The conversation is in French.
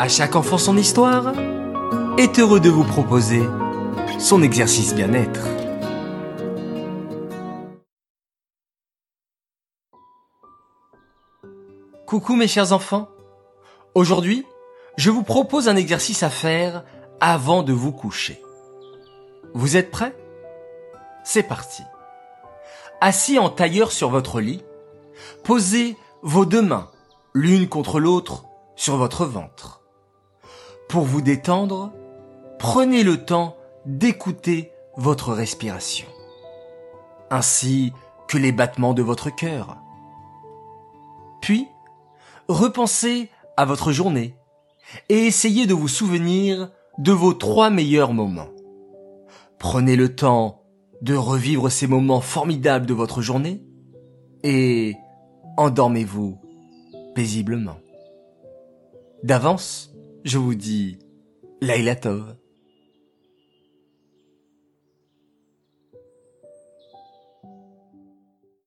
À chaque enfant son histoire est heureux de vous proposer son exercice bien-être. Coucou mes chers enfants. Aujourd'hui, je vous propose un exercice à faire avant de vous coucher. Vous êtes prêts? C'est parti. Assis en tailleur sur votre lit, posez vos deux mains l'une contre l'autre sur votre ventre. Pour vous détendre, prenez le temps d'écouter votre respiration, ainsi que les battements de votre cœur. Puis, repensez à votre journée et essayez de vous souvenir de vos trois meilleurs moments. Prenez le temps de revivre ces moments formidables de votre journée et endormez-vous paisiblement. D'avance, je vous dis Laila Tov.